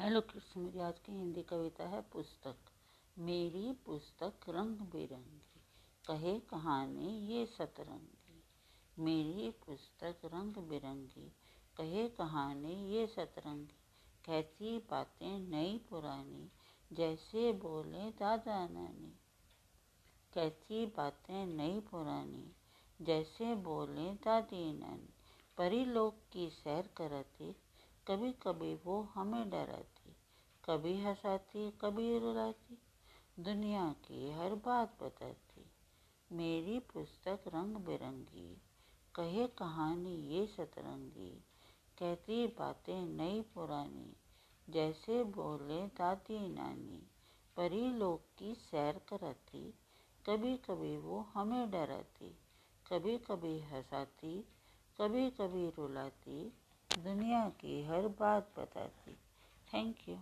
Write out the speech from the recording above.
Hello kids मेरी आज की हिंदी कविता है पुस्तक, मेरी पुस्तक रंग बिरंगी, कहे कहानी ये सतरंगी। मेरी पुस्तक रंग बिरंगी, कहे कहानी ये सतरंगी कहती बातें नई पुरानी, जैसे बोले दादा नानी। कहती बातें नई पुरानी, जैसे बोले दादी नानी, परी लोग की सैर करती कभी कभी वो हमें डराती, कभी हंसाती, कभी रुलाती। दुनिया की हर बात बताती, मेरी पुस्तक रंग बिरंगी, कहे कहानी ये सतरंगी। कहती बातें नई पुरानी, जैसे बोले दादी नानी, परी लोग की सैर कराती। कभी कभी वो हमें डराती कभी कभी हंसाती कभी कभी रुलाती। दुनिया की हर बात बताती। Thank you